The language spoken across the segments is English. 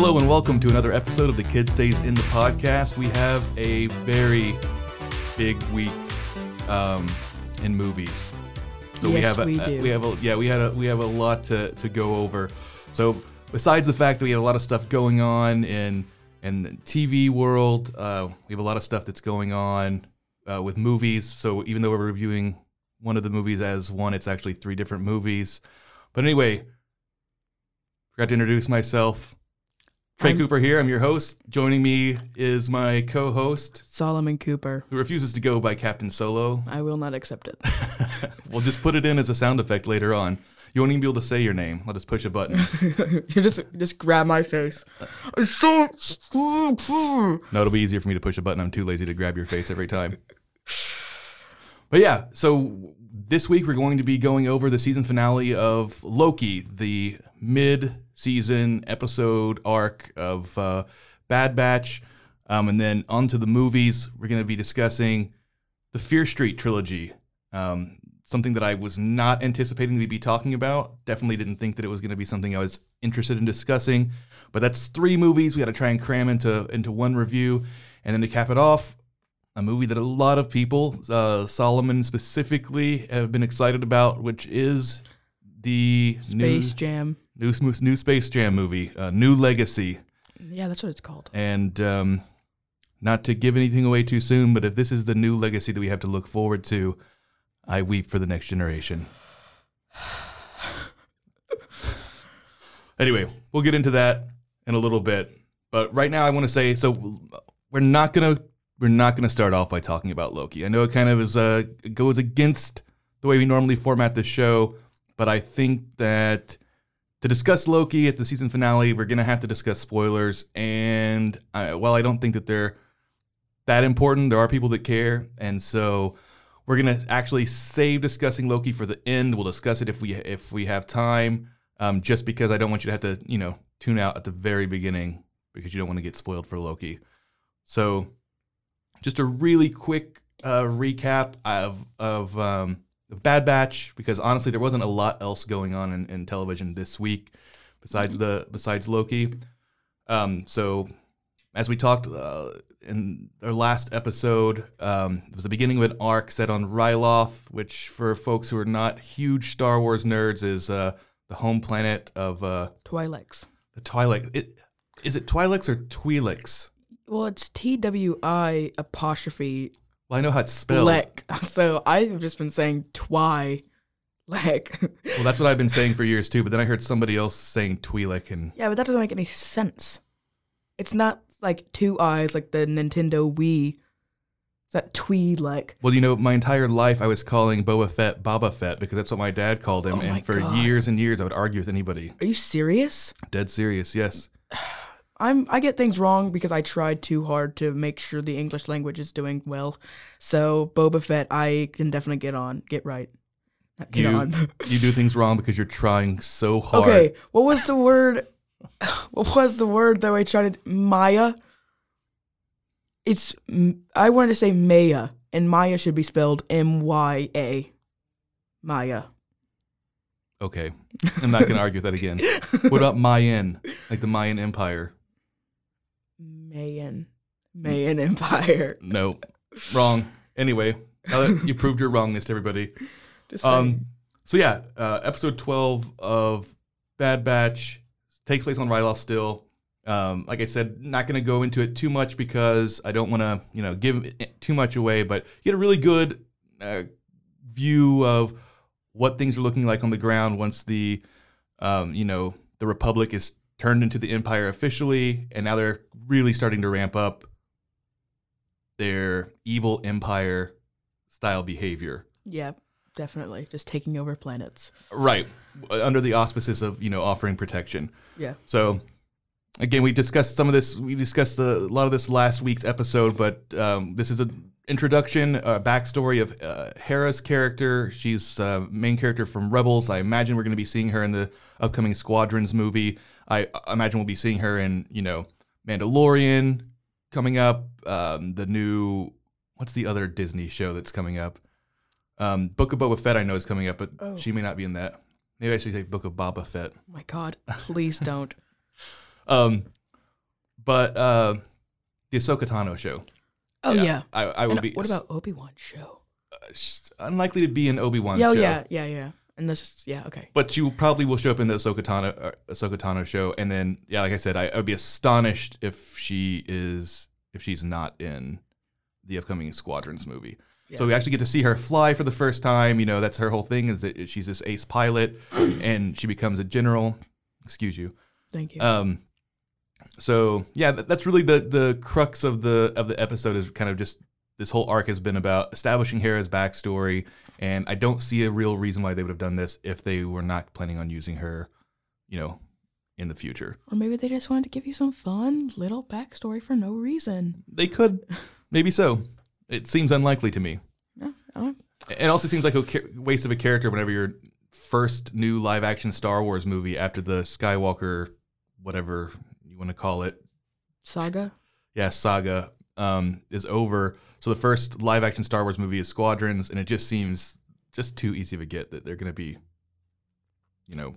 Hello and welcome to another episode of the Kid Stays in the podcast. We have a very big week um, in movies. So we Yes, have a, we uh, do. we have a yeah we had a we have a lot to, to go over. So besides the fact that we have a lot of stuff going on in in the TV world, uh, we have a lot of stuff that's going on uh, with movies. So even though we're reviewing one of the movies as one, it's actually three different movies. But anyway, forgot to introduce myself. Trey I'm- Cooper here. I'm your host. Joining me is my co-host, Solomon Cooper. who refuses to go by Captain Solo. I will not accept it. we'll just put it in as a sound effect later on. You won't even be able to say your name. I'll just push a button. you just just grab my face. Uh, it's so. No, it'll be easier for me to push a button. I'm too lazy to grab your face every time. But yeah, so this week we're going to be going over the season finale of Loki, the mid-season episode arc of uh, Bad Batch, um, and then onto the movies. We're going to be discussing the Fear Street trilogy, um, something that I was not anticipating to be talking about. Definitely didn't think that it was going to be something I was interested in discussing. But that's three movies we got to try and cram into into one review, and then to cap it off, a movie that a lot of people, uh, Solomon specifically, have been excited about, which is the Space Jam. New new, new Space Jam movie, uh, New Legacy. Yeah, that's what it's called. And um, not to give anything away too soon, but if this is the new legacy that we have to look forward to, I weep for the next generation. anyway, we'll get into that in a little bit. But right now, I want to say so we're not gonna we're not gonna start off by talking about Loki. I know it kind of is uh goes against the way we normally format the show, but I think that to discuss Loki at the season finale, we're gonna have to discuss spoilers. And while I don't think that they're that important, there are people that care, and so we're gonna actually save discussing Loki for the end. We'll discuss it if we if we have time. Um, just because I don't want you to have to you know tune out at the very beginning because you don't want to get spoiled for Loki. So, just a really quick uh, recap of of um, of Bad Batch because honestly, there wasn't a lot else going on in, in television this week besides the besides Loki. Um, so, as we talked uh, in our last episode, um, it was the beginning of an arc set on Ryloth, which for folks who are not huge Star Wars nerds is uh, the home planet of uh, Twi'leks. the Twilight. It, is it Twi'leks or Twi'leks? Well, it's T W I apostrophe Well, I know how it's spelled. lek. So I've just been saying twi lek. Well, that's what I've been saying for years too. But then I heard somebody else saying Twi'lek, and yeah, but that doesn't make any sense. It's not like two eyes like the Nintendo Wii. It's that Twi'lek. well, you know, my entire life I was calling Boba Fett Baba Fett because that's what my dad called him, Oh my and for God. years and years I would argue with anybody. Are you serious? Dead serious, yes. I'm I get things wrong because I tried too hard to make sure the English language is doing well. So Boba Fett, I can definitely get on, get right, Not get You on. you do things wrong because you're trying so hard. okay, what was the word? What was the word that I tried to Maya? It's I wanted to say Maya, and Maya should be spelled M Y A. Maya. Okay, I'm not going to argue with that again. What about Mayan, like the Mayan Empire? Mayan. Mayan Empire. No, wrong. Anyway, now that you proved your wrongness to everybody. Just. Um, so yeah, uh, episode 12 of Bad Batch takes place on Ryloth still. Um, like I said, not going to go into it too much because I don't want to, you know, give too much away. But you get a really good uh, view of what things are looking like on the ground once the, um, you know, the Republic is turned into the Empire officially, and now they're really starting to ramp up their evil Empire style behavior. yeah, definitely. Just taking over planets. Right. Under the auspices of, you know, offering protection. Yeah. So again, we discussed some of this. We discussed a lot of this last week's episode, but um, this is an introduction, a backstory of uh, Hera's character. She's uh, main character from Rebels. I imagine we're going to be seeing her in the upcoming Squadrons movie. I, imagine we'll be seeing her in, you know, Mandalorian coming up. Um, the new what's the other Disney show that's coming up? Um, Book of Boba Fett I know is coming up, but Oh. she may not be in that. Maybe I should say Book of Boba Fett. Oh my God. Please don't. Um, but uh, the Ahsoka Tano show. Oh yeah. I, I would And be what about Obi Wan show? s- unlikely to be an Obi Wan oh, show. yeah, yeah, yeah. And this is yeah, okay. But you probably will show up in the Ahsoka Tano, uh, Ahsoka Tano show, and then yeah, like I said, I, I would be astonished if she is if she's not in the upcoming Squadrons movie. So we actually get to see her fly for the first time. You know, that's her whole thing is that she's this ace pilot, and she becomes a general. Excuse you. Thank you. Um, so yeah, that, that's really the the crux of the of the episode is kind of just this whole arc has been about establishing Hera's backstory, and I don't see a real reason why they would have done this if they were not planning on using her, you know, in the future. or maybe they just wanted to give you some fun little backstory for no reason. They could, maybe so. It seems unlikely to me. Yeah, It also seems like a waste of a character whenever your first new live action Star Wars movie after the Skywalker, whatever you want to call it, Saga. yeah, saga um, is over. So the first live action Star Wars movie is Squadrons, and it just seems just too easy of a get that they're going to be, you know,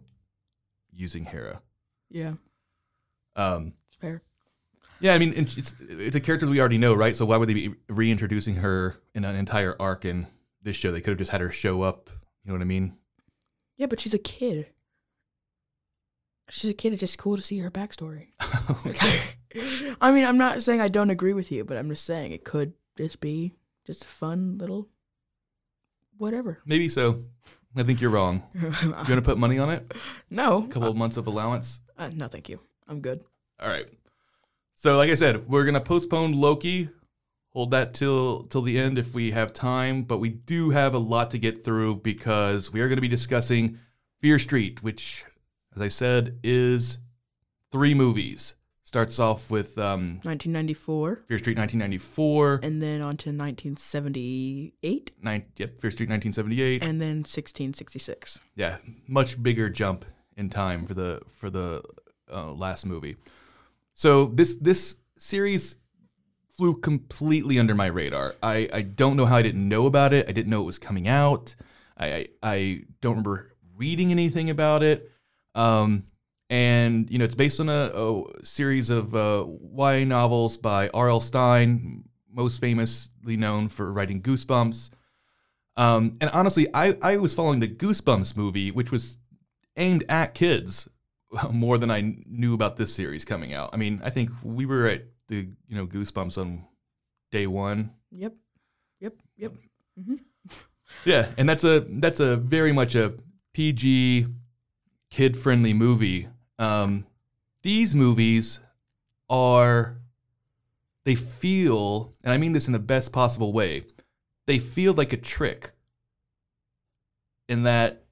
using Hera. Yeah, Um, it's fair. yeah, I mean, it's it's a character we already know, right? So why would they be reintroducing her in an entire arc in this show? They could have just had her show up. You know what I mean? Yeah, but she's a kid. She's a kid. It's just cool to see her backstory. Okay. I mean, I'm not saying I don't agree with you, but I'm just saying it could just be just a fun little whatever. Maybe so. I think you're wrong. You want to put money on it? no, A couple of months of allowance. uh, no, thank you. I'm good. All right. So, like I said, we're gonna postpone Loki. Hold that till till the end if we have time. But we do have a lot to get through because we are going to be discussing Fear Street, which, as I said, is three movies. Starts off with um, 1994, Fear Street 1994, and then on to 1978, nine, yep, Fear Street 1978. and then 1666. yeah, much bigger jump in time for the for the uh, last movie. So this this series flew completely under my radar. I I don't know how I didn't know about it. I didn't know it was coming out. I I, I don't remember reading anything about it. Um, and you know it's based on a, a series of uh, YA novels by R.L. Stine, most famously known for writing Goosebumps. Um, and honestly, I, I was following the Goosebumps movie, which was aimed at kids more than I knew about this series coming out. I mean, I think we were at the you know Goosebumps on day one. Yep, yep, yep. Yeah, and that's a that's a very much a PG, kid friendly movie. Um, these movies are they feel, and I mean this in the best possible way, they feel like a trick. In that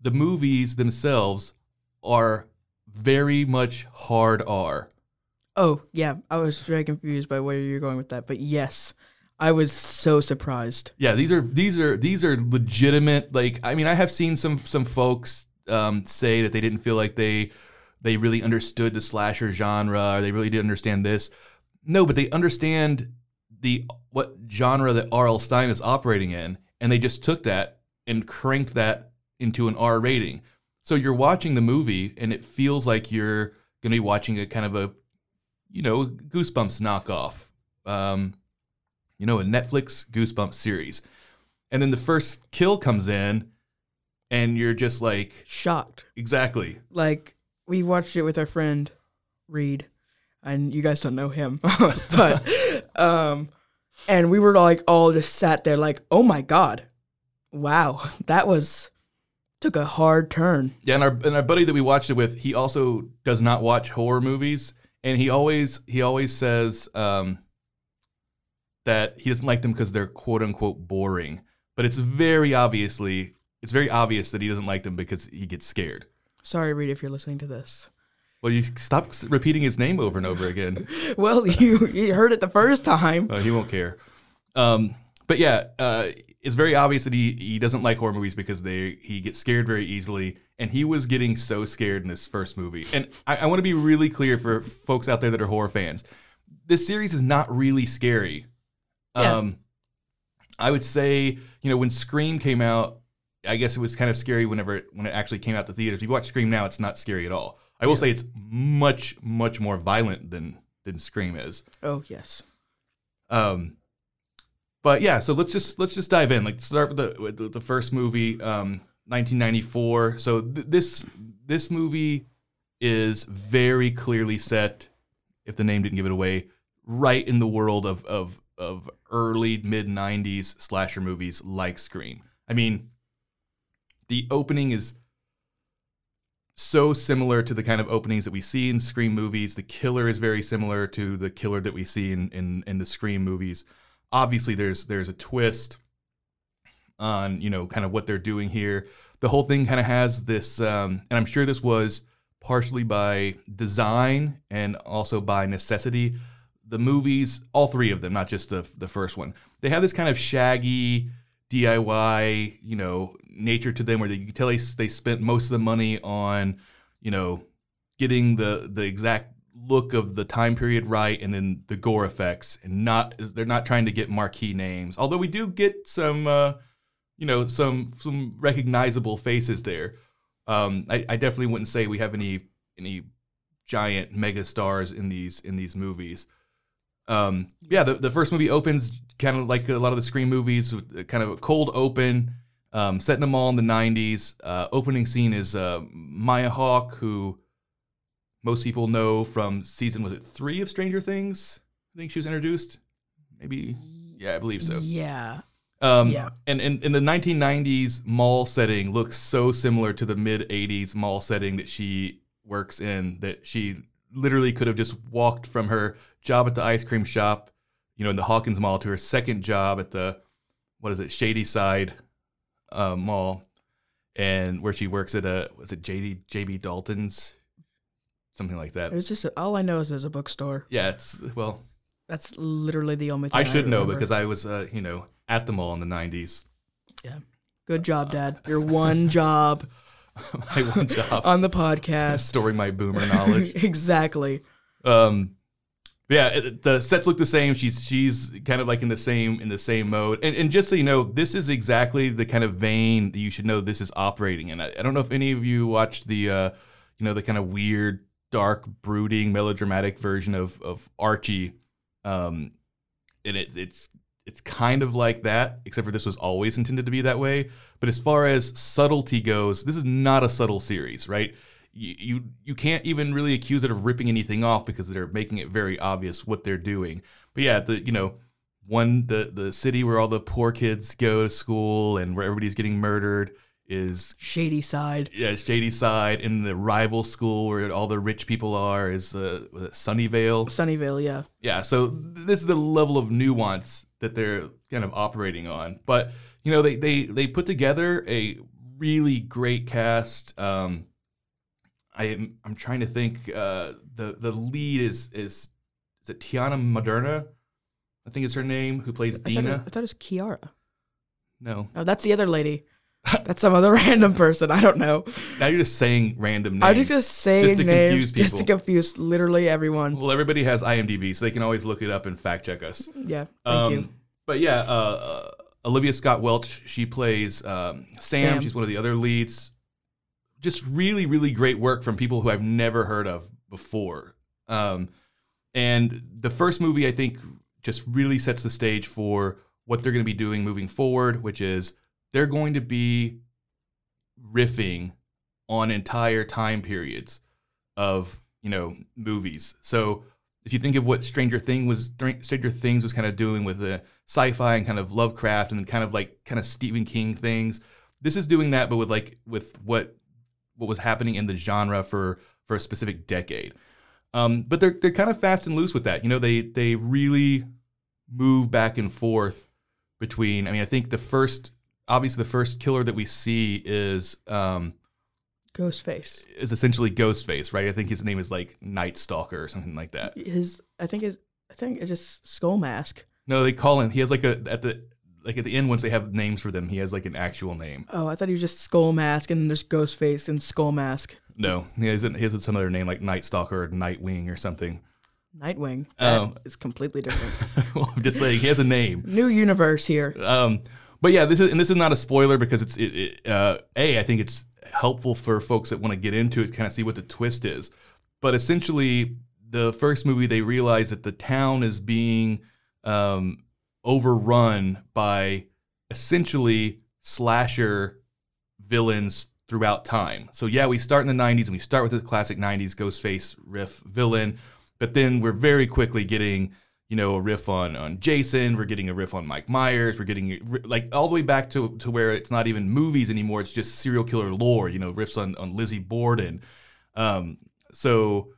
the movies themselves are very much hard R. Oh yeah, I was very confused by where you're going with that, but yes, I was so surprised. Yeah, these are these are these are legitimate. Like, I mean, I have seen some some folks um, say that they didn't feel like they they really understood the slasher genre, or they really didn't understand this. No, but they understand the what genre that R.L. Stine is operating in, and they just took that and cranked that into an R rating. So you're watching the movie and it feels like you're going to be watching a kind of a, you know, Goosebumps knockoff, um, you know, a Netflix Goosebumps series. And then the first kill comes in and you're just like, Shocked. exactly. Like we watched it with our friend Reed, and you guys don't know him, but um, and we were like all just sat there like, oh my god, wow, that was took a hard turn. Yeah, and our and our buddy that we watched it with, he also does not watch horror movies, and he always he always says um, that he doesn't like them because they're quote unquote boring. But it's very obviously it's very obvious that he doesn't like them because he gets scared. Sorry, Reed, if you're listening to this. Well, you stop repeating his name over and over again. Well, you you heard it the first time. Uh, he won't care. Um, but yeah, uh, it's very obvious that he, he doesn't like horror movies because they he gets scared very easily, and he was getting so scared in this first movie. And I, I want to be really clear for folks out there that are horror fans: this series is not really scary. Yeah. Um, I would say, you know, when Scream came out, I guess it was kind of scary whenever it, when it actually came out to theaters. If you watch Scream now, it's not scary at all. I will say it's much much more violent than than Scream is. Oh yes. Um, but yeah, so let's just let's just dive in. Like start with the with the, the first movie, um, 1994. So th- this this movie is very clearly set, if the name didn't give it away, right in the world of of of early mid 90s slasher movies like Scream. I mean, the opening is so similar to the kind of openings that we see in Scream movies. The killer is very similar to the killer that we see in in, in the Scream movies. Obviously, there's there's a twist on you know kind of what they're doing here. The whole thing kind of has this, um, and I'm sure this was partially by design and also by necessity. The movies, all three of them, not just the the first one, they have this kind of shaggy DIY, you know, nature to them where they, you can tell they, they spent most of the money on, you know, getting the the exact look of the time period right and then the gore effects and not they're not trying to get marquee names. Although we do get some uh you know, some some recognizable faces there. Um I, I definitely wouldn't say we have any any giant mega stars in these in these movies. Um, yeah, the, the first movie opens kind of like a lot of the Scream movies, kind of a cold open, um, setting them all in the 90s. Uh, opening scene is uh, Maya Hawke, who most people know from season, was it three of Stranger Things? I think she was introduced. Maybe, yeah, I believe so. Yeah. Um, Yeah. And in, in the 1990s mall setting looks so similar to the mid 80s mall setting that she works in that she literally could have just walked from her job at the ice cream shop, you know, in the Hawkins Mall to her second job at the, what is it, Shadyside uh, Mall, and where she works at a, was it JD, JB Dalton's? Something like that. It was just a, all I know is there's a bookstore. Yeah, it's, well, That's literally the only thing I should know because I was, uh, you know, at the mall in the 90s. Yeah, Good job, Dad. Your one job My one job. on the podcast. storing my boomer knowledge. exactly. um, yeah, it, the sets look the same. She's she's kind of like in the same in the same mode. And and just so you know, this is exactly the kind of vein that you should know this is operating in. I, I don't know if any of you watched the uh, you know the kind of weird, dark, brooding, melodramatic version of of Archie. Um, and it, it's it's kind of like that, except for this was always intended to be that way. But as far as subtlety goes, this is not a subtle series, right? You, you you can't even really accuse it of ripping anything off because they're making it very obvious what they're doing. But yeah, the you know one the the city where all the poor kids go to school and where everybody's getting murdered is Shadyside. yeah Shadyside, in the rival school where all the rich people are is uh, Sunnyvale. Sunnyvale, yeah. Yeah, so this is the level of nuance that they're kind of operating on. But you know, they they they put together a really great cast. Um, I am I'm trying to think. Uh, the the lead is is is it Tiana Moderna? I think is her name. Who plays I thought, it, Deena? I thought it was Kiara. No, No, that's the other lady. That's some other random person. I don't know. now you're just saying random names. I'm just saying to names confuse just to confuse literally everyone. Well, everybody has IMDb, so they can always look it up and fact check us. Yeah, thank you. But yeah, uh, uh, Olivia Scott Welch, she plays um, Sam. Sam. She's one of the other leads. Just really, really great work from people who I've never heard of before. Um, and the first movie, I think, just really sets the stage for what they're going to be doing moving forward, which is they're going to be riffing on entire time periods of you know movies. So if you think of what Stranger Thing was Stranger Things was kind of doing with the sci-fi and kind of Lovecraft and kind of like kind of Stephen King things, this is doing that, but with like with what what was happening in the genre for for a specific decade. Um, but they're they're kind of fast and loose with that. You know, they they really move back and forth between. I mean, I think the first, obviously, the first killer that we see is um, Ghostface. is essentially Ghostface, right? I think his name is like Night Stalker or something like that. His, I think his, I think it's just skull mask. No, they call him. He has like a at the like at the end once they have names for them, he has like an actual name. Oh, I thought he was just skull mask and there's Ghostface and skull mask. No, he has he has some other name like Night Stalker or Nightwing or something. Nightwing. That is completely different. well, I'm just saying he has a name. New universe here. Um, but yeah, this is and this is not a spoiler because it's it, it uh, a I think it's helpful for folks that want to get into it, kind of see what the twist is. But essentially, the first movie they realize that the town is being um, overrun by essentially slasher villains throughout time. So yeah, we start in the 90s and we start with the classic 90s Ghostface riff villain, but then we're very quickly getting you know a riff on on Jason, we're getting a riff on Mike Myers, we're getting like all the way back to to where it's not even movies anymore, it's just serial killer lore, you know, riffs on on Lizzie Borden. Um so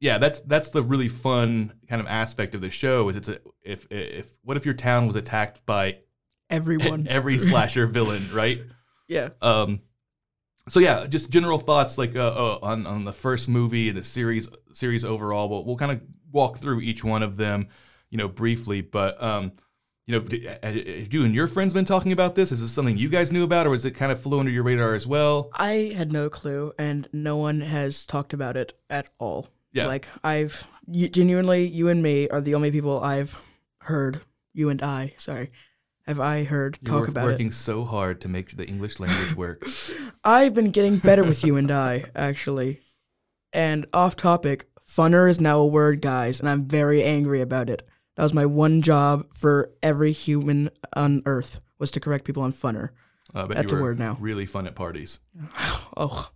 yeah, that's that's the really fun kind of aspect of the show is it's a if if what if your town was attacked by Everyone. every slasher villain, right? yeah. Um, so yeah, just general thoughts like uh, uh, on on the first movie and the series series overall. We'll we'll kind of walk through each one of them, you know, briefly. But um, you know, have you and your friends been talking about this? Is this something you guys knew about, or was it kind of flew under your radar as well? I had no clue, and no one has talked about it at all. Yeah. Like I've you, genuinely, you and me are the only people I've heard. You and I, sorry, have I heard You're talk work- about working it? so hard to make the English language work. I've been getting better with you and I, actually. And off topic, funner is now a word, guys, and I'm very angry about it. That was my one job for every human on Earth was to correct people on funner. Uh, That's you a word now. Really fun at parties. Oh,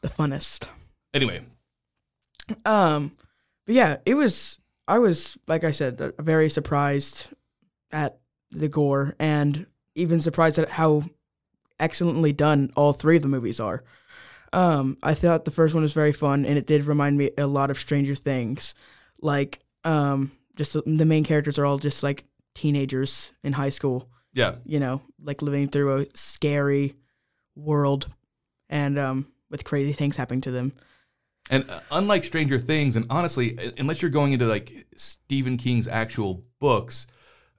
the funnest. Anyway, Um, but yeah, it was. I was like I said, uh, very surprised at the gore, and even surprised at how excellently done all three of the movies are. Um, I thought the first one was very fun, and it did remind me a lot of Stranger Things. Like, um, just the- the main characters are all just like teenagers in high school yeah, you know, like living through a scary world and um with crazy things happening to them. And uh, unlike Stranger Things, and honestly, unless you're going into like Stephen King's actual books,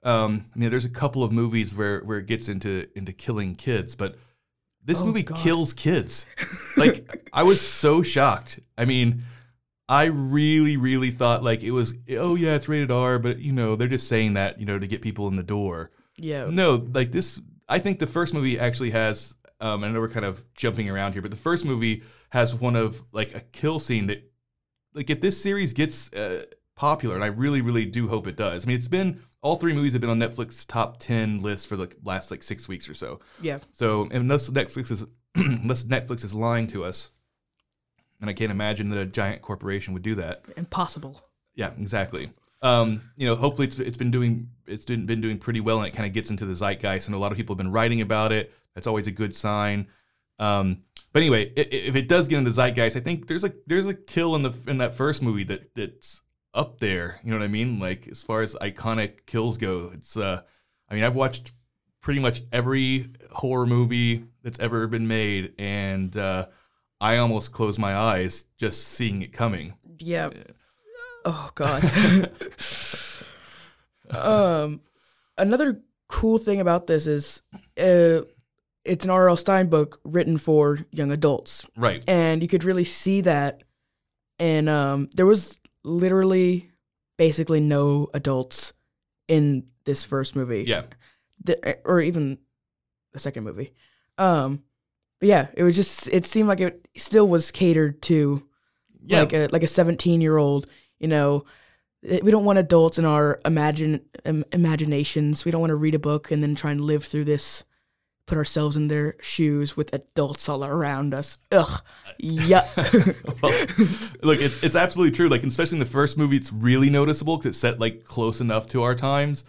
um, I mean, there's a couple of movies where where it gets into into killing kids, but this Oh, movie God. kills kids. Like I was so shocked. I mean, I really, really thought like it was. Oh yeah, it's rated R, but you know they're just saying that you know to get people in the door. Yeah. No, like this. I think the first movie actually has. Um, I know we're kind of jumping around here, but the first movie has one of like a kill scene that, like, if this series gets uh, popular, and I really, really do hope it does. I mean, it's been all three movies have been on Netflix top ten list for the last like six weeks or so. Yeah. So unless Netflix is unless Netflix is lying to us, and I can't imagine that a giant corporation would do that. Impossible. Yeah, exactly. Um, you know, hopefully it's it's been doing it's been, been doing pretty well, and it kind of gets into the zeitgeist, and a lot of people have been writing about it. That's always a good sign. Um, but anyway, if, if it does get into the zeitgeist, I think there's a there's a kill in the in that first movie that that's up there. You know what I mean? Like as far as iconic kills go, it's uh, I mean I've watched pretty much every horror movie that's ever been made, and uh, I almost close my eyes just seeing it coming. Yeah. Oh god. um another cool thing about this is uh it's an R.L. Stine book written for young adults. Right. and you could really see that and um there was literally basically no adults in this first movie Yeah. the, or even the second movie. Um, but yeah, it was just it seemed like it still was catered to Yeah. like a like a 17 year old. You know, we don't want adults in our imagine im- imaginations. We don't want to read a book and then try and live through this. Put ourselves in their shoes with adults all around us. Ugh, Yeah. well, look, it's it's absolutely true. Like, especially in the first movie, it's really noticeable because it's set like close enough to our times.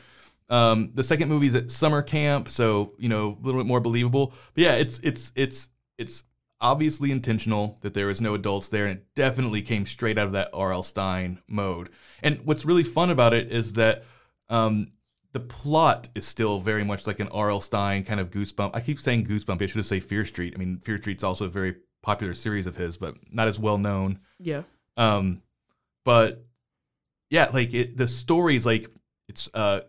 Um, the second movie's at summer camp, so you know a little bit more believable. But yeah, it's it's it's it's obviously intentional that there was no adults there, and it definitely came straight out of that R.L. Stine mode. And what's really fun about it is that um, the plot is still very much like an R.L. Stine kind of goosebump. I keep saying goosebump. I should have say Fear Street. I mean, Fear Street's also a very popular series of his, but not as well known. yeah, Um, but yeah, like it, the story's like it's uh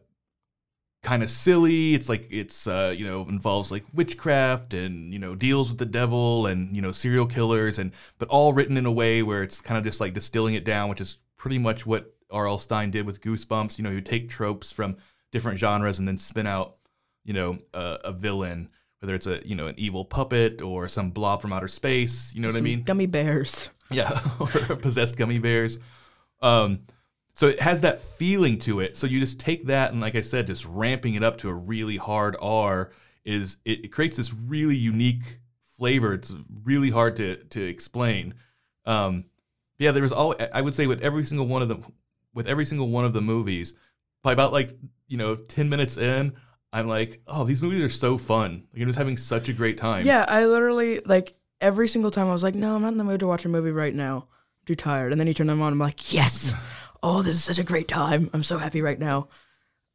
kind of silly. It's like it's uh you know involves like witchcraft and you know deals with the devil and you know serial killers and but all written in a way where it's kind of just like distilling it down, which is pretty much what R.L. Stine did with Goosebumps. You know, you take tropes from different genres and then spin out you know a, a villain. Whether it's a you know an evil puppet or some blob from outer space, you know what I mean? Gummy bears. Yeah, or possessed gummy bears. Um, so it has that feeling to it. So you just take that and, like I said, just ramping it up to a really hard R is it, it creates this really unique flavor. It's really hard to to explain. Um, yeah, there was all I would say with every single one of them, with every single one of the movies, by about like you know ten minutes in, I'm like, oh, these movies are so fun. Like I'm just having such a great time. Yeah, I literally like every single time I was like, no, I'm not in the mood to watch a movie right now. I'm too tired. And then you turn them on, I'm like, yes. Oh, this is such a great time. I'm so happy right now.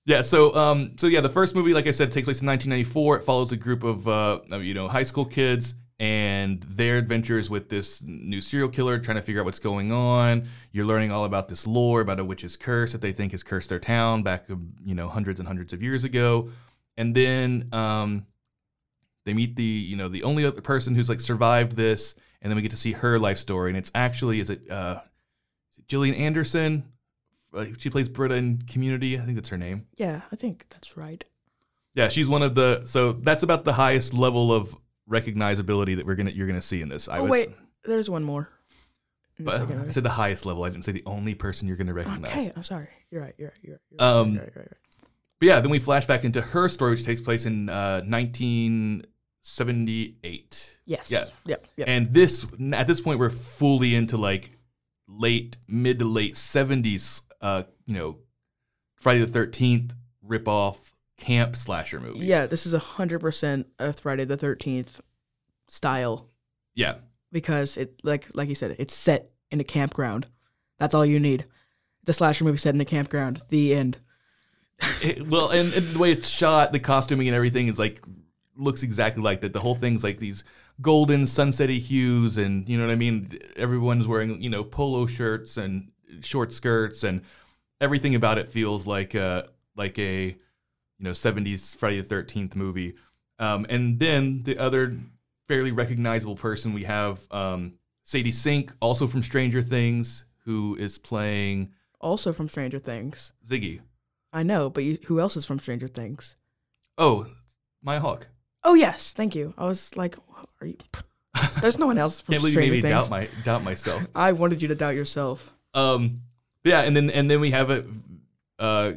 Yeah, so um, so yeah, the first movie, like I said, takes place in 1994. It follows a group of uh, you know, high school kids and their adventures with this new serial killer, trying to figure out what's going on. You're learning all about this lore about a witch's curse that they think has cursed their town back, um, you know, hundreds and hundreds of years ago. And then um, they meet the, you know, the only other person who's like survived this, and then we get to see her life story. And it's actually, is it, uh, is it Gillian Anderson? Uh, she plays Britta in Community. I think that's her name. Yeah, I think that's right. Yeah, she's one of the. So that's about the highest level of recognizability that we're gonna you're gonna see in this. I oh, was, wait. There's one more. but second I said the highest level. I didn't say the only person you're gonna recognize. Okay, I'm sorry. You're right. You're right. You're right. You're right. Um, you're right, you're right, But yeah, then we flash back into her story, which takes place in uh, 1978. Yes. Yeah. Yep. Yep. And this at this point we're fully into like late mid to late 70s. Uh, you know, Friday the 13th ripoff camp slasher movies. yeah, this is a hundred percent a Friday the Thirteenth style yeah. because it like like you said, it's set in a campground. That's all you need. The slasher movie set in a campground. The end. It- well, and, and the way it's shot, the costuming and everything is like looks exactly like that. The whole thing's like these golden sunsetty hues, and you know what I mean. Everyone's wearing you know polo shirts and short skirts, and everything about it feels like uh like a you know 70s Friday the Thirteenth movie. Um, and then the other fairly recognizable person we have um, Sadie Sink, also from Stranger Things, who is playing Also from Stranger Things. Ziggy. I know, but you, who else is from Stranger Things? Oh, Maya Hawke. Oh yes, thank you. I was like, are you? There's no one else from Can't believe you Stranger made me Things. doubt my doubt myself. I wanted you to doubt yourself. Um, yeah, and then and then we have a, uh,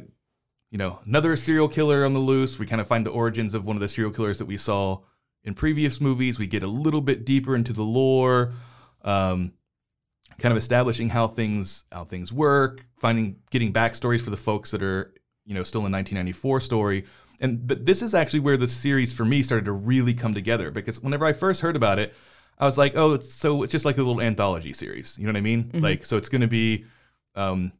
you know, another serial killer on the loose. We kind of find the origins of one of the serial killers that we saw in previous movies. We get a little bit deeper into the lore, um, kind of establishing how things how things work, finding getting backstories for the folks that are you know still in 1994 story. And but this is actually where the series for me started to really come together because whenever I first heard about it, I was like, oh, it's, so it's just like a little anthology series. You know what I mean? Like, so it's going to be, um,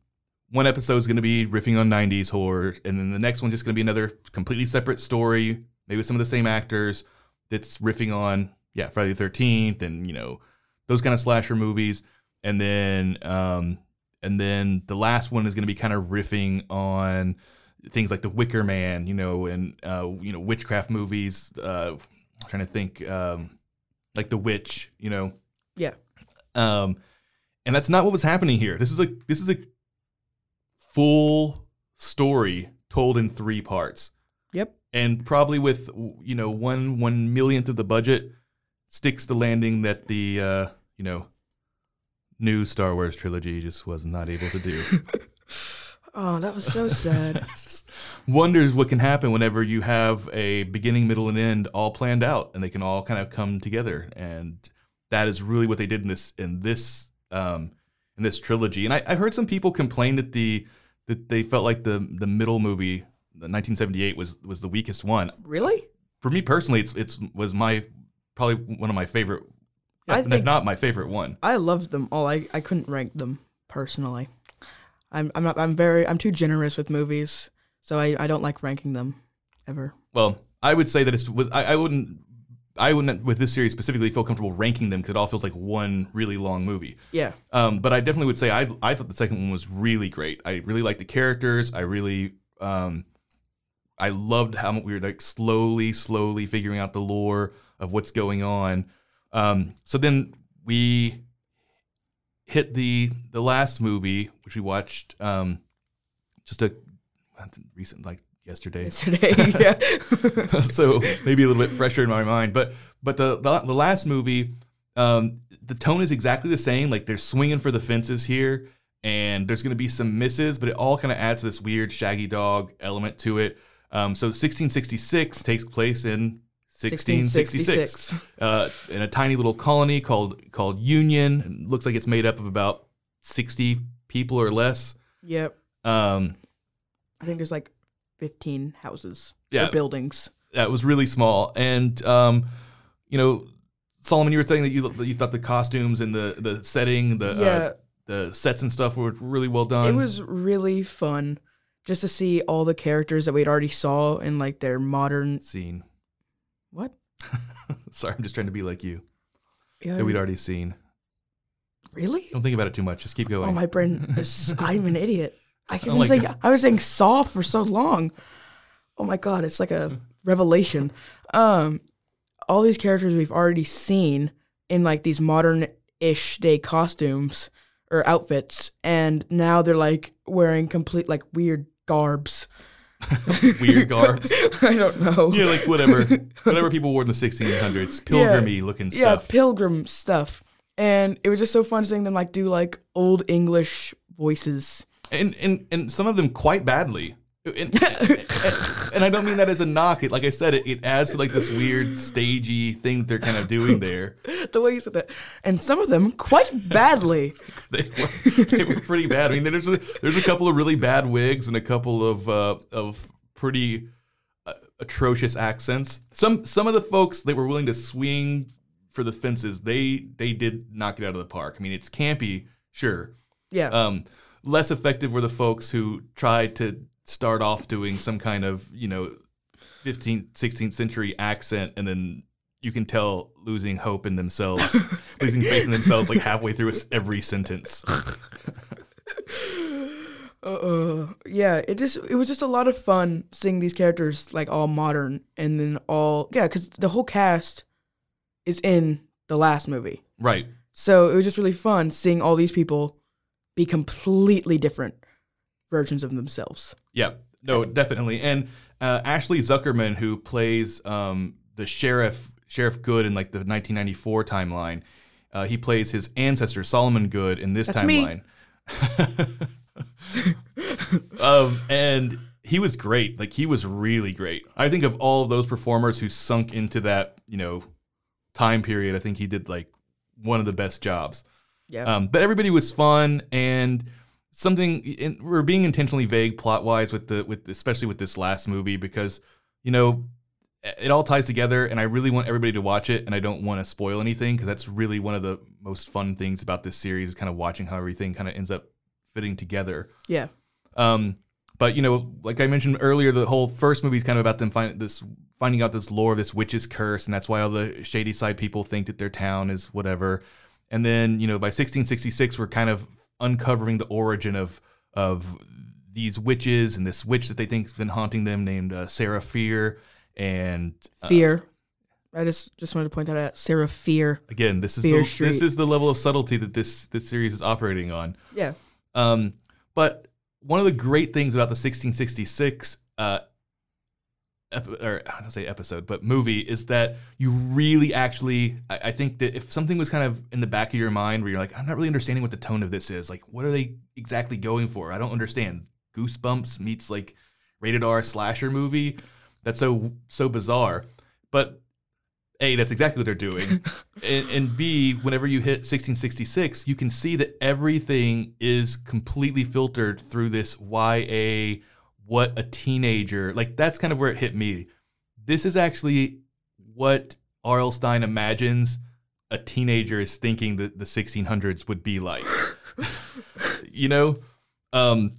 one episode is going to be riffing on 90s horror, and then the next one's just going to be another completely separate story, maybe with some of the same actors that's riffing on, yeah, Friday the 13th and, you know, those kind of slasher movies. And then, um, and then the last one is going to be kind of riffing on things like The Wicker Man, you know, and, uh, you know, witchcraft movies. Uh, I'm trying to think, um, like The Witch, you know, Yeah. um, and that's not what was happening here. This is a this is a full story told in three parts. Yep. and probably with you know one one millionth of the budget, sticks the landing that the uh, you know new Star Wars trilogy just was not able to do. Oh, that was so sad. Wonders what can happen whenever you have a beginning, middle, and end all planned out, and they can all kind of come together. And that is really what they did in this in this um, in this trilogy. And I, I've heard some people complain that the that they felt like the the middle movie, the 1978, was was the weakest one. really? For me personally, it's it's was my probably one of my favorite. I if think- not my favorite one. I loved them all. I, I couldn't rank them personally. I'm I'm not, I'm very I'm too generous with movies, so I, I don't like ranking them ever. Well, I would say that it's was I, I wouldn't I wouldn't with this series specifically feel comfortable ranking them because it all feels like one really long movie. Yeah. Um, but I definitely would say I I thought the second one was really great. I really liked the characters. I really um, I loved how we were like slowly, slowly figuring out the lore of what's going on. Um, so then we hit the the last movie, which we watched um, just a recent like yesterday. Yesterday, yeah. so maybe a little bit fresher in my mind. But but the the, the last movie, um, the tone is exactly the same. Like they're swinging for the fences here, and there's going to be some misses, but it all kind of adds this weird Shaggy Dog element to it. Um, so 1666 takes place in 1666, 1666. uh, in a tiny little colony called called Union. It looks like it's made up of about 60 people or less. Yep. Um, I think there's like 15 houses Yeah. or buildings. that was really small and um you know solomon you were saying that you that you thought the costumes and the the setting the Yeah. uh, the sets and stuff were really well done it was really fun just to see all the characters that we'd already saw in like their modern scene what? sorry i'm just trying to be like you Yeah, that we'd already seen really? don't think about it too much just keep going Oh, my brain is. I'm an idiot. I kept on saying I was saying saw for so long. Oh my god, it's like a revelation. Um, all these characters we've already seen in like these modern-ish day costumes or outfits, and now they're like wearing complete like weird garbs. weird garbs I don't know. yeah like whatever whatever people wore in the 1600s pilgrimy looking stuff. yeah, pilgrim stuff. And it was just so fun seeing them like do like old English voices. And and and some of them quite badly. And, and, and I don't mean that as a knock. It, like I said, it, it adds to like this weird stagey thing that they're kind of doing there. the way you said that, and some of them quite badly. They were, they were pretty bad. I mean, there's a, there's a couple of really bad wigs and a couple of uh, of pretty uh, atrocious accents. Some some of the folks that were willing to swing for the fences, they they did knock it out of the park. I mean, it's campy, sure. Yeah, Um, less effective were the folks who tried to start off doing some kind of, you know, 15th, 16th century accent and then you can tell losing hope in themselves, losing faith in themselves like halfway through every sentence. uh, yeah. It just it was just a lot of fun seeing these characters like all modern and then all yeah, because the whole cast is in the last movie, Right. so it was just really fun seeing all these people be completely different versions of themselves. Yeah. No, definitely. And uh, Ashley Zukerman, who plays um, the sheriff, Sheriff Goode in like the 1994 timeline, uh, he plays his ancestor Solomon Goode in this That's me. timeline. um, and he was great. Like he was really great. I think of all of those performers who sunk into that, you know, time period, I think he did like one of the best jobs. Yeah, Um, but everybody was fun and something. In, we're being intentionally vague plot wise with the with especially with this last movie because you know it all ties together and I really want everybody to watch it and I don't want to spoil anything because that's really one of the most fun things about this series is kind of watching how everything kind of ends up fitting together. yeah, Um, but you know, like I mentioned earlier, the whole first movie is kind of about them find this finding out this lore of this witch's curse, and that's why all the shady side people think that their town is whatever. And then you know, by 1666, we're kind of uncovering the origin of of these witches and this witch that they think's been haunting them, named uh, Sarah Fear. And uh, fear. I just just wanted to point that out. Sarah Fear. again, this is Fear the, Street. this is the level of subtlety that this this series is operating on. Yeah, Um, but one of the great things about the 1666 uh, or I don't say episode, but movie is that you really actually. I, I think that if something was kind of in the back of your mind where you're like, I'm not really understanding what the tone of this is. Like, what are they exactly going for? I don't understand. Goosebumps meets like rated R slasher movie. That's so so bizarre. But a, that's exactly what they're doing. and, and B, whenever you hit 1666, you can see that everything is completely filtered through this YA, what a teenager, like that's kind of where it hit me. This is actually what R.L. Stine imagines a teenager is thinking that the 1600s would be like. you know? Um,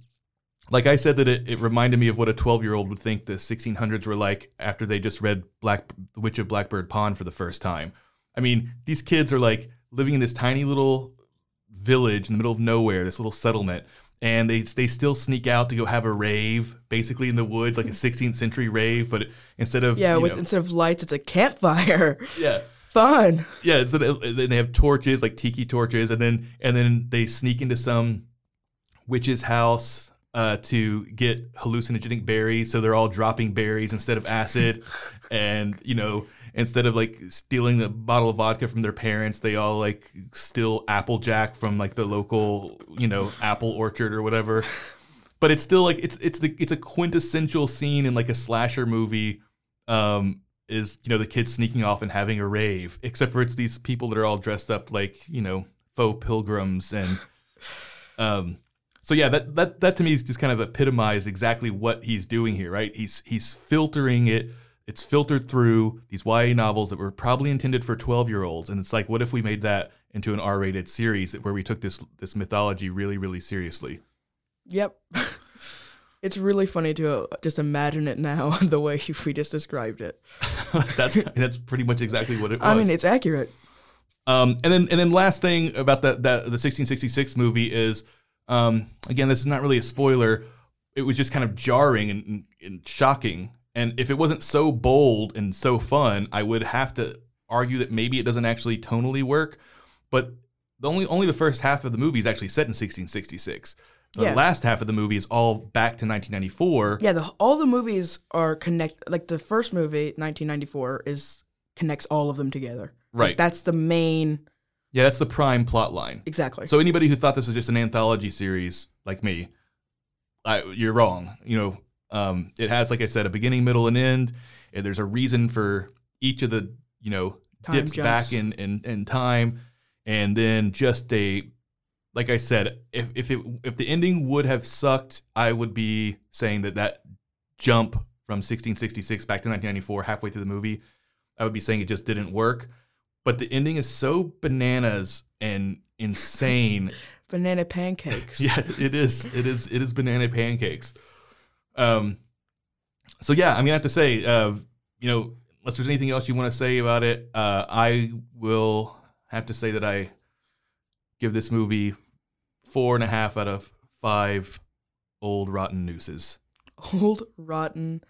like I said that it, it reminded me of what a 12 year old would think the 1600s were like after they just read Black The Witch of Blackbird Pond for the first time. I mean, these kids are like living in this tiny little village in the middle of nowhere, this little settlement, and they they still sneak out to go have a rave, basically in the woods, like a 16th century rave, but instead of Yeah, with know- instead of lights, it's a campfire. yeah. Fun. Yeah, it's then they have torches like tiki torches, and then and then they sneak into some witch's house uh, to get hallucinogenic berries. So they're all dropping berries instead of acid, and you know instead of like stealing a bottle of vodka from their parents, they all like steal applejack from like the local you know apple orchard or whatever. But it's still like it's it's the it's a quintessential scene in like a slasher movie. Um, is you know the kids sneaking off and having a rave except for it's these people that are all dressed up like you know faux pilgrims and um so yeah that that that to me is just kind of epitomized exactly what he's doing here right he's he's filtering it it's filtered through these YA novels that were probably intended for 12 year olds and it's like what if we made that into an R-rated series where we took this this mythology really really seriously Yep. it's really funny to uh, just imagine it now the way we just described it. that's that's pretty much exactly what it was I mean, it's accurate. Um, and then and then last thing about that that the 1666 movie is um, again this is not really a spoiler. It was just kind of jarring and, and shocking. And if it wasn't so bold and so fun, I would have to argue that maybe it doesn't actually tonally work. But the only only the first half of the movie is actually set in 1666. The Yeah. last half of the movie is all back to 1994. Yeah, the, all the movies are connect. Like the first movie, 1994, is connects all of them together. Like, Right. that's the main. Yeah, that's the prime plot line. Exactly. So anybody who thought this was just an anthology series like me, I, you're wrong. You know, um, it has, like I said, a beginning, middle, and end. And there's a reason for each of the, you know, Time dips back in, in in time, and then just a, like I said, if if it if the ending would have sucked, I would be saying that that jump from 1666 back to 1994, halfway through the movie, I would be saying it just didn't work. But the ending is so bananas and insane Banana pancakes. yeah, it is. It is. It is banana pancakes. Um. So yeah, I'm gonna have to say, uh, you know, unless there's anything else you want to say about it, uh, I will have to say that I give this movie four and a half out of five old rotten nooses. Old rotten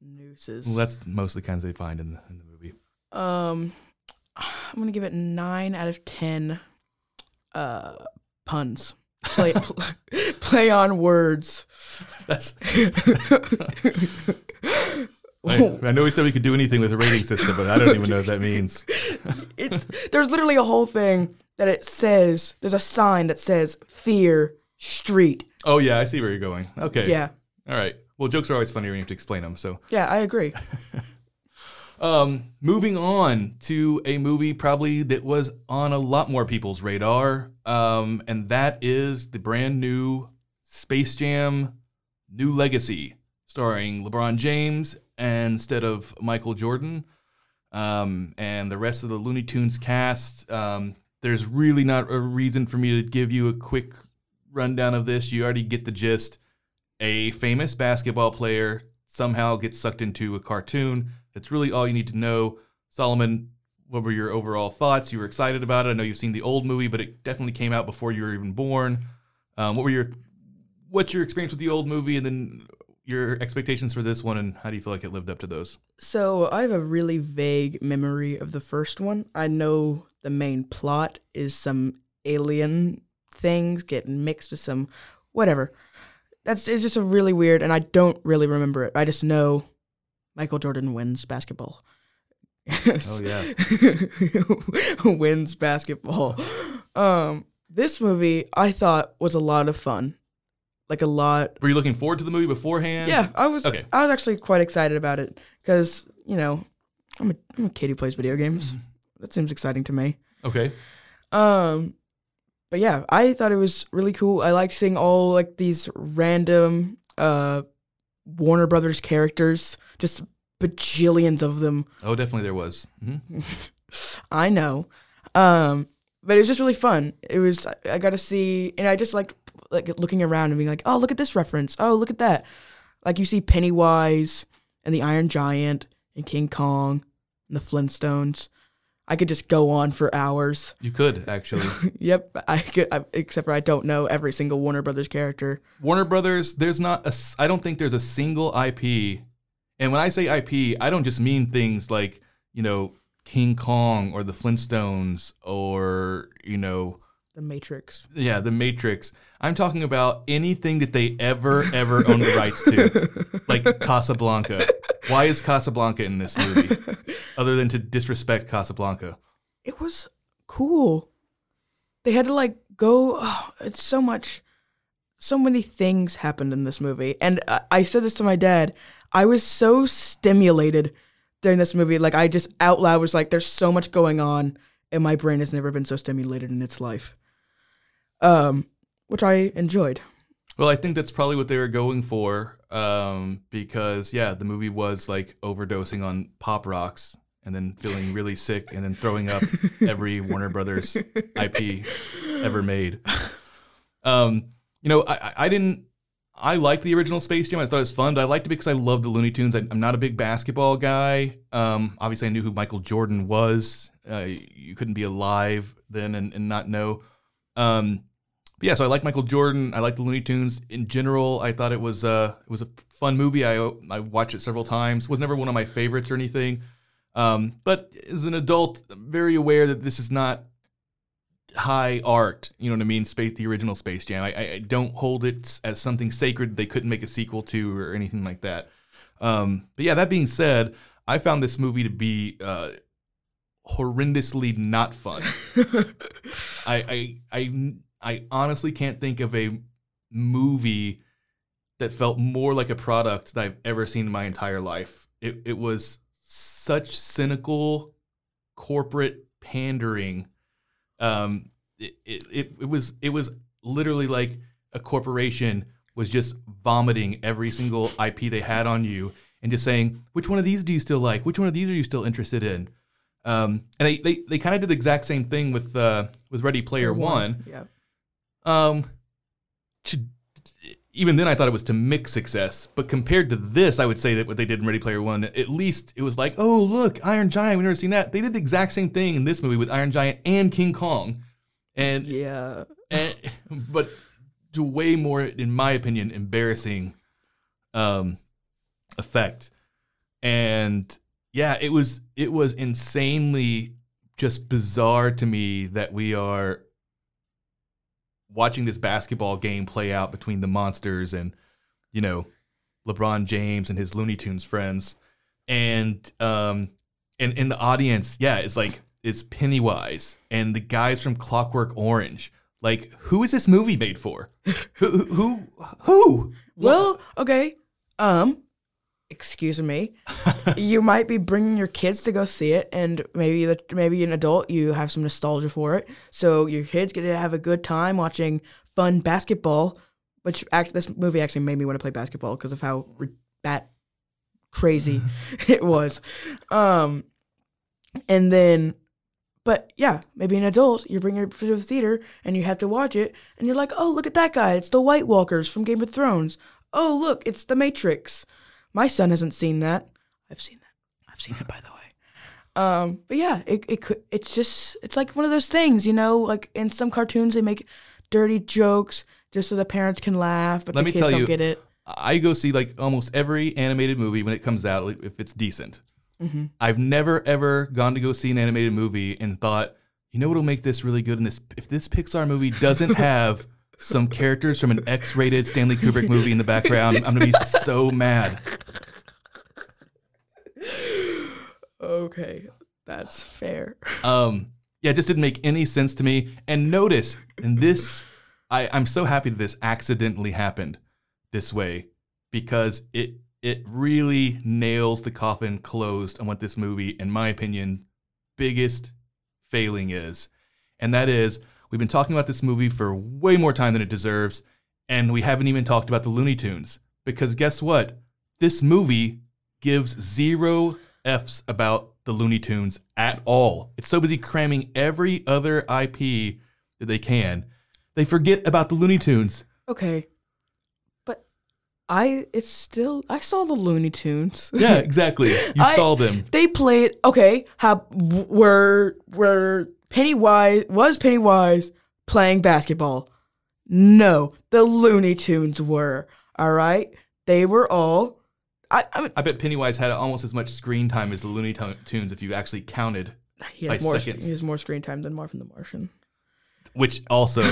nooses. Well, that's most of the kinds they find in the in the movie. Um, I'm gonna give it nine out of ten. Uh, puns. Play pl- play on words. That's. I, I know we said we could do anything with a rating system, but I don't even know what that means. there's literally a whole thing that it says. There's a sign that says "Fear Street." Oh yeah, I see where you're going. Okay. Yeah, All right. Well, jokes are always funny when you have to explain them. So, yeah, I agree. Um, moving on to a movie probably that was on a lot more people's radar, um, and that is the brand new Space Jam: New Legacy, starring LeBron James instead of Michael Jordan, um, and the rest of the Looney Tunes cast. Um, there's really not a reason for me to give you a quick rundown of this. You already get the gist. A famous basketball player somehow gets sucked into a cartoon. That's really all you need to know. Solomon, what were your overall thoughts? You were excited about it. I know you've seen the old movie, but it definitely came out before you were even born. Um, what were your what's your experience with the old movie, and then your expectations for this one, and how do you feel like it lived up to those? So I have a really vague memory of the first one. I know the main plot is some alien things getting mixed with some whatever. That's it's just a really weird, and I don't really remember it. I just know Michael Jordan wins basketball. Oh yeah. wins basketball. Um, this movie I thought was a lot of fun, like a lot. Were you looking forward to the movie beforehand? Yeah, I was. Okay. I was actually quite excited about it because you know I'm a, I'm a kid who plays video games. Mm-hmm. That seems exciting to me. Okay. Um, but yeah, I thought it was really cool. I liked seeing all like these random uh Warner Brothers characters, just bajillions of them. Oh, definitely there was. hmm I know. Um, but it was just really fun. It was I- I got to see, and I just liked like looking around and being like, oh, look at this reference. Oh, look at that. Like you see Pennywise and the Iron Giant and King Kong and the Flintstones. I could just go on for hours. You could actually. yep, I could. I, except for I don't know every single Warner Brothers character. Warner Brothers, there's not a. I don't think there's a single IP, and when I say IP, I don't just mean things like you know King Kong or the Flintstones or you know The Matrix. yeah the Matrix. I'm talking about anything that they ever ever owned the rights to, like Casablanca. Why is Casablanca in this movie, other than to disrespect Casablanca? it was cool. They had to like go. Oh, it's so much, so many things happened in this movie, and I, I said this to my dad. I was so stimulated during this movie. Like I just out loud was like, "There's so much going on," and my brain has never been so stimulated in its life. Um, which I enjoyed. Well, I think that's probably what they were going for, um, because yeah, the movie was like overdosing on pop rocks and then feeling really sick and then throwing up every Warner Brothers IP ever made. Um, you know, I, I- didn't. I liked the original Space Jam. I thought it was fun, but I liked it because I love the Looney Tunes. I, I'm not a big basketball guy. Um, obviously, I knew who Michael Jordan was. Uh, you couldn't be alive then and, and not know. Um, but yeah, so I like Michael Jordan. I like the Looney Tunes in general. I thought it was uh it was a fun movie. I I watched it several times. Was never one of my favorites or anything. Um, but as an adult, I'm very aware that this is not high art. You know what I mean? Space, the original Space Jam. I, I, don't hold it as something sacred they couldn't make a sequel to or anything like that. Um, but yeah, that being said, I found this movie to be uh, horrendously not fun. I, I I I honestly can't think of a movie that felt more like a product that I've ever seen in my entire life. It it was such cynical corporate pandering. Um it, it, it, it was it was literally like a corporation was just vomiting every single IP they had on you and just saying, which one of these do you still like? Which one of these are you still interested in? Um, and they, they, they kind of did the exact same thing with uh, with Ready Player One. Yeah. Um, to, even then, I thought it was to mix success, but compared to this, I would say that what they did in Ready Player One, at least it was like, oh look, Iron Giant. We've never seen that. They did the exact same thing in this movie with Iron Giant and King Kong, and Yeah. and, but to way more, in my opinion, embarrassing um, effect. And yeah, it was it was insanely just bizarre to me that we are watching this basketball game play out between the monsters and you know LeBron James and his Looney Tunes friends, and um, and in the audience, yeah, it's like it's Pennywise and the guys from Clockwork Orange. Like, who is this movie made for? who, who, who? Well, okay. Um, excuse me. you might be bringing your kids to go see it, and maybe the, maybe an adult you have some nostalgia for it. So your kids get to have a good time watching fun basketball. Which act this movie actually made me want to play basketball because of how re- bat crazy it was. Um, and then, but yeah, maybe an adult you bring your to the theater and you have to watch it, and you're like, oh look at that guy, it's the White Walkers from Game of Thrones. Oh look, it's the Matrix. My son hasn't seen that. I've seen that. I've seen it by the way. Um, but yeah, it it could. It's just it's like one of those things, you know. Like in some cartoons, they make dirty jokes just so the parents can laugh, but Let the me kids tell don't you, get it. I go see like almost every animated movie when it comes out, like, if it's decent. I've never ever gone to go see an animated movie and thought, you know what'll make this really good in this? If this Pixar movie doesn't have some characters from an X-rated Stanley Kubrick movie in the background, I'm gonna be so mad. Okay, that's fair. Um, yeah, it just didn't make any sense to me. And notice, and this, I, I'm so happy that this accidentally happened this way because it it really nails the coffin closed on what this movie, in my opinion, biggest failing is. And that is, we've been talking about this movie for way more time than it deserves, and we haven't even talked about the Looney Tunes. Because guess what? This movie gives zero F's about the Looney Tunes at all. It's so busy cramming every other IP that they can. They forget about the Looney Tunes. Okay, but I it's still I saw the Looney Tunes. Yeah, exactly. You I- saw them. They played okay. How were were Pennywise was Pennywise playing basketball? No, the Looney Tunes were. All right, they were all. I, I mean, I bet Pennywise had almost as much screen time as the Looney Tunes if you actually counted, he has more. seconds. He has more screen time than Marvin the Martian. which also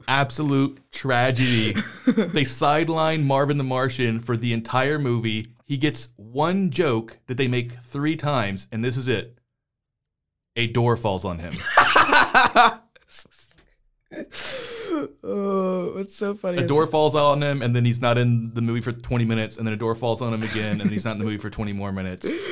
absolute tragedy. they sideline Marvin the Martian for the entire movie. He gets one joke that they make three times, and this is it. A door falls on him. oh, it's so funny. A door falls on him, and then he's not in the movie for 20 minutes, and then a door falls on him again, and then he's not in the movie for 20 more minutes.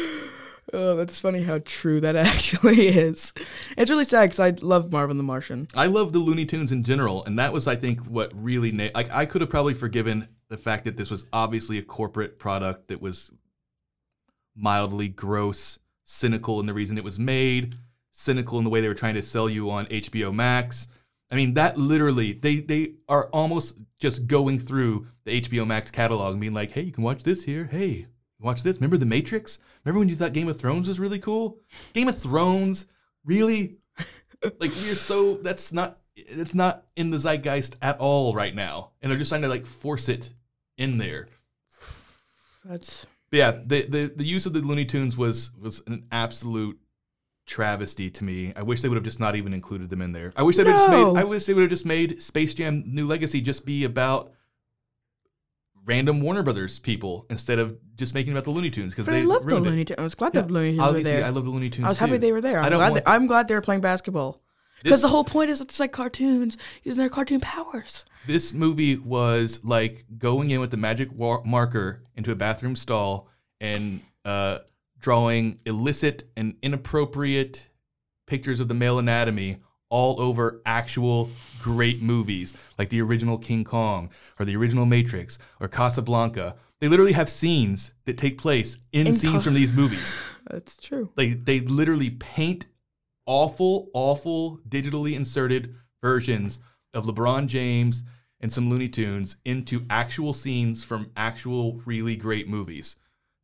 Oh, that's funny how true that actually is. It's really sad because I love Marvin the Martian. I love the Looney Tunes in general, and that was, I think, what really na- like I could have probably forgiven the fact that this was obviously a corporate product that was mildly gross, cynical in the reason it was made, cynical in the way they were trying to sell you on HBO Max. I mean, that literally they they are almost just going through the HBO Max catalog and being like, "Hey, you can watch this here. Hey, watch this. Remember The Matrix? Remember when you thought Game of Thrones was really cool? Game of Thrones, really? like we're so that's not it's not in the zeitgeist at all right now, and they're just trying to like force it in there. That's But yeah, the, the the use of the Looney Tunes was was an absolute travesty to me. I wish they would have just not even included them in there. I wish they would have just made I wish they would have just made Space Jam New Legacy just be about random Warner Brothers people instead of just making about the Looney Tunes because they I love the. Looney Tunes. I was glad Yeah, the Looney Tunes were there. I love the Looney Tunes. I was happy too. they were there. I I'm don't glad. They, I'm glad they were playing basketball. Because the whole point is it's like cartoons using their cartoon powers. This movie was like going in with the magic marker into a bathroom stall and uh, drawing illicit and inappropriate pictures of the male anatomy all over actual great movies like the original King Kong or the original Matrix or Casablanca. They literally have scenes that take place in, In scenes Ca- from these movies. That's true. They they literally paint awful, awful digitally inserted versions of LeBron James and some Looney Tunes into actual scenes from actual really great movies.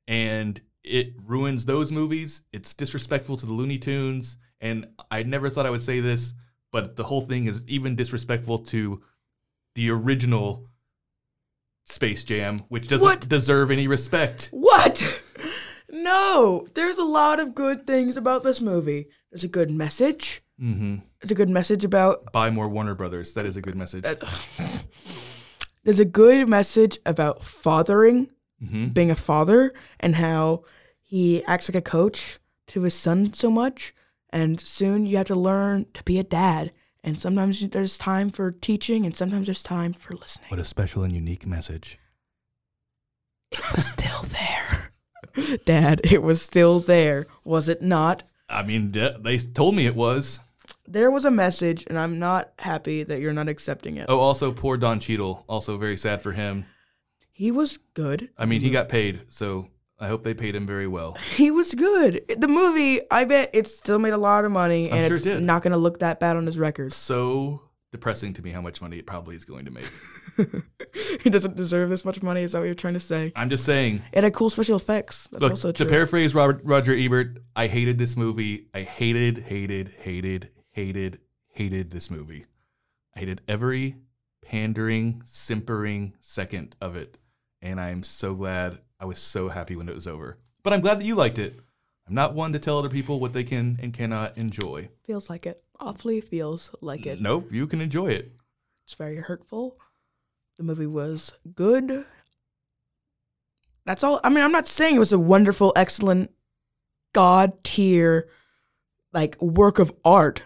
And it ruins those movies. It's disrespectful to the Looney Tunes. And I never thought I would say this, but the whole thing is even disrespectful to the original Space Jam, which doesn't What? deserve any respect. What? No, there's a lot of good things about this movie. There's a good message. hmm There's a good message about. Buy more Warner Brothers. That is a good message. There's a good message about fathering, hmm being a father, and how he acts like a coach to his son so much. And soon you have to learn to be a dad. And sometimes there's time for teaching, and sometimes there's time for listening. What a special and unique message. It was still there. Dad, it was still there. Was it not? I mean, they told me it was. There was a message, and I'm not happy that you're not accepting it. Oh, also poor Don Cheadle. Also very sad for him. He was good. I mean, he mm-hmm. got paid, so I hope they paid him very well. He was good. The movie, I bet it still made a lot of money, I'm and sure it's it did. not going to look that bad on his record. So depressing to me how much money it probably is going to make. he doesn't deserve this much money. Is that what you're trying to say? I'm just saying. It had cool special effects. That's Look, also to true. paraphrase Robert Roger Ebert, I hated this movie. I hated, hated, hated, hated, hated this movie. I hated every pandering, simpering second of it. And I'm so glad I was so happy when it was over. But I'm glad that you liked it. I'm not one to tell other people what they can and cannot enjoy. feels like it. Awfully feels like it. Nope, you can enjoy it. It's very hurtful. The movie was good. That's all. I mean, I'm not saying it was a wonderful, excellent god tier like work of art.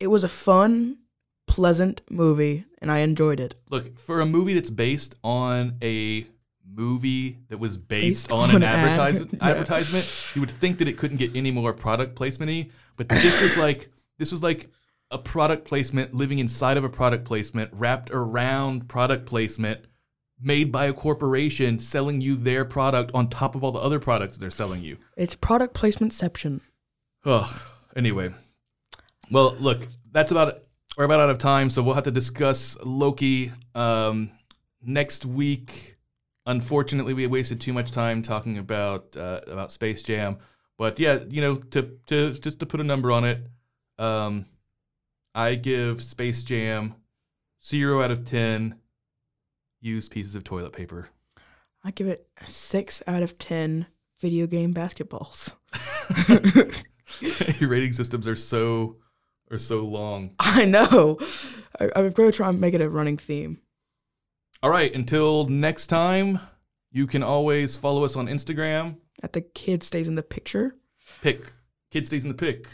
It was a fun, pleasant movie, and I enjoyed it. Look, for a movie that's based on a movie that was based, Based on, on an an ad. advertisement, Yeah. advertisement, you would think that it couldn't get any more product placement-y. But this was like this was like a product placement living inside of a product placement, wrapped around product placement, made by a corporation selling you their product on top of all the other products they're selling you. It's product placementception. Oh, Anyway, well, look, that's about it we're about out of time, so we'll have to discuss Loki um, next week. Unfortunately, we wasted too much time talking about uh, about Space Jam, but yeah, you know, to to just to put a number on it, um, I give Space Jam zero out of ten used pieces of toilet paper. I give it six out of ten video game basketballs. Your rating systems are so are so long. I know. I, I'm going to try and make it a running theme. All right, until next time, you can always follow us on Instagram. At the kid stays in the picture. Pick Kid Stays in the Pick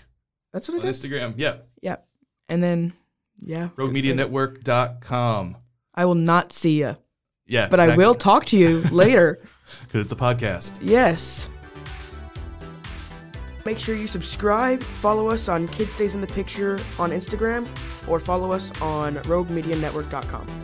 That's on what it is. Instagram. Yeah. Yeah. And then, yeah. RogueMediaNetwork.com. I will not see you, Yeah. but I will talk to you later. Because it's a podcast. Yes. Make sure you subscribe, follow us on Kid Stays in the Picture on Instagram, or follow us on RogueMediaNetwork.com.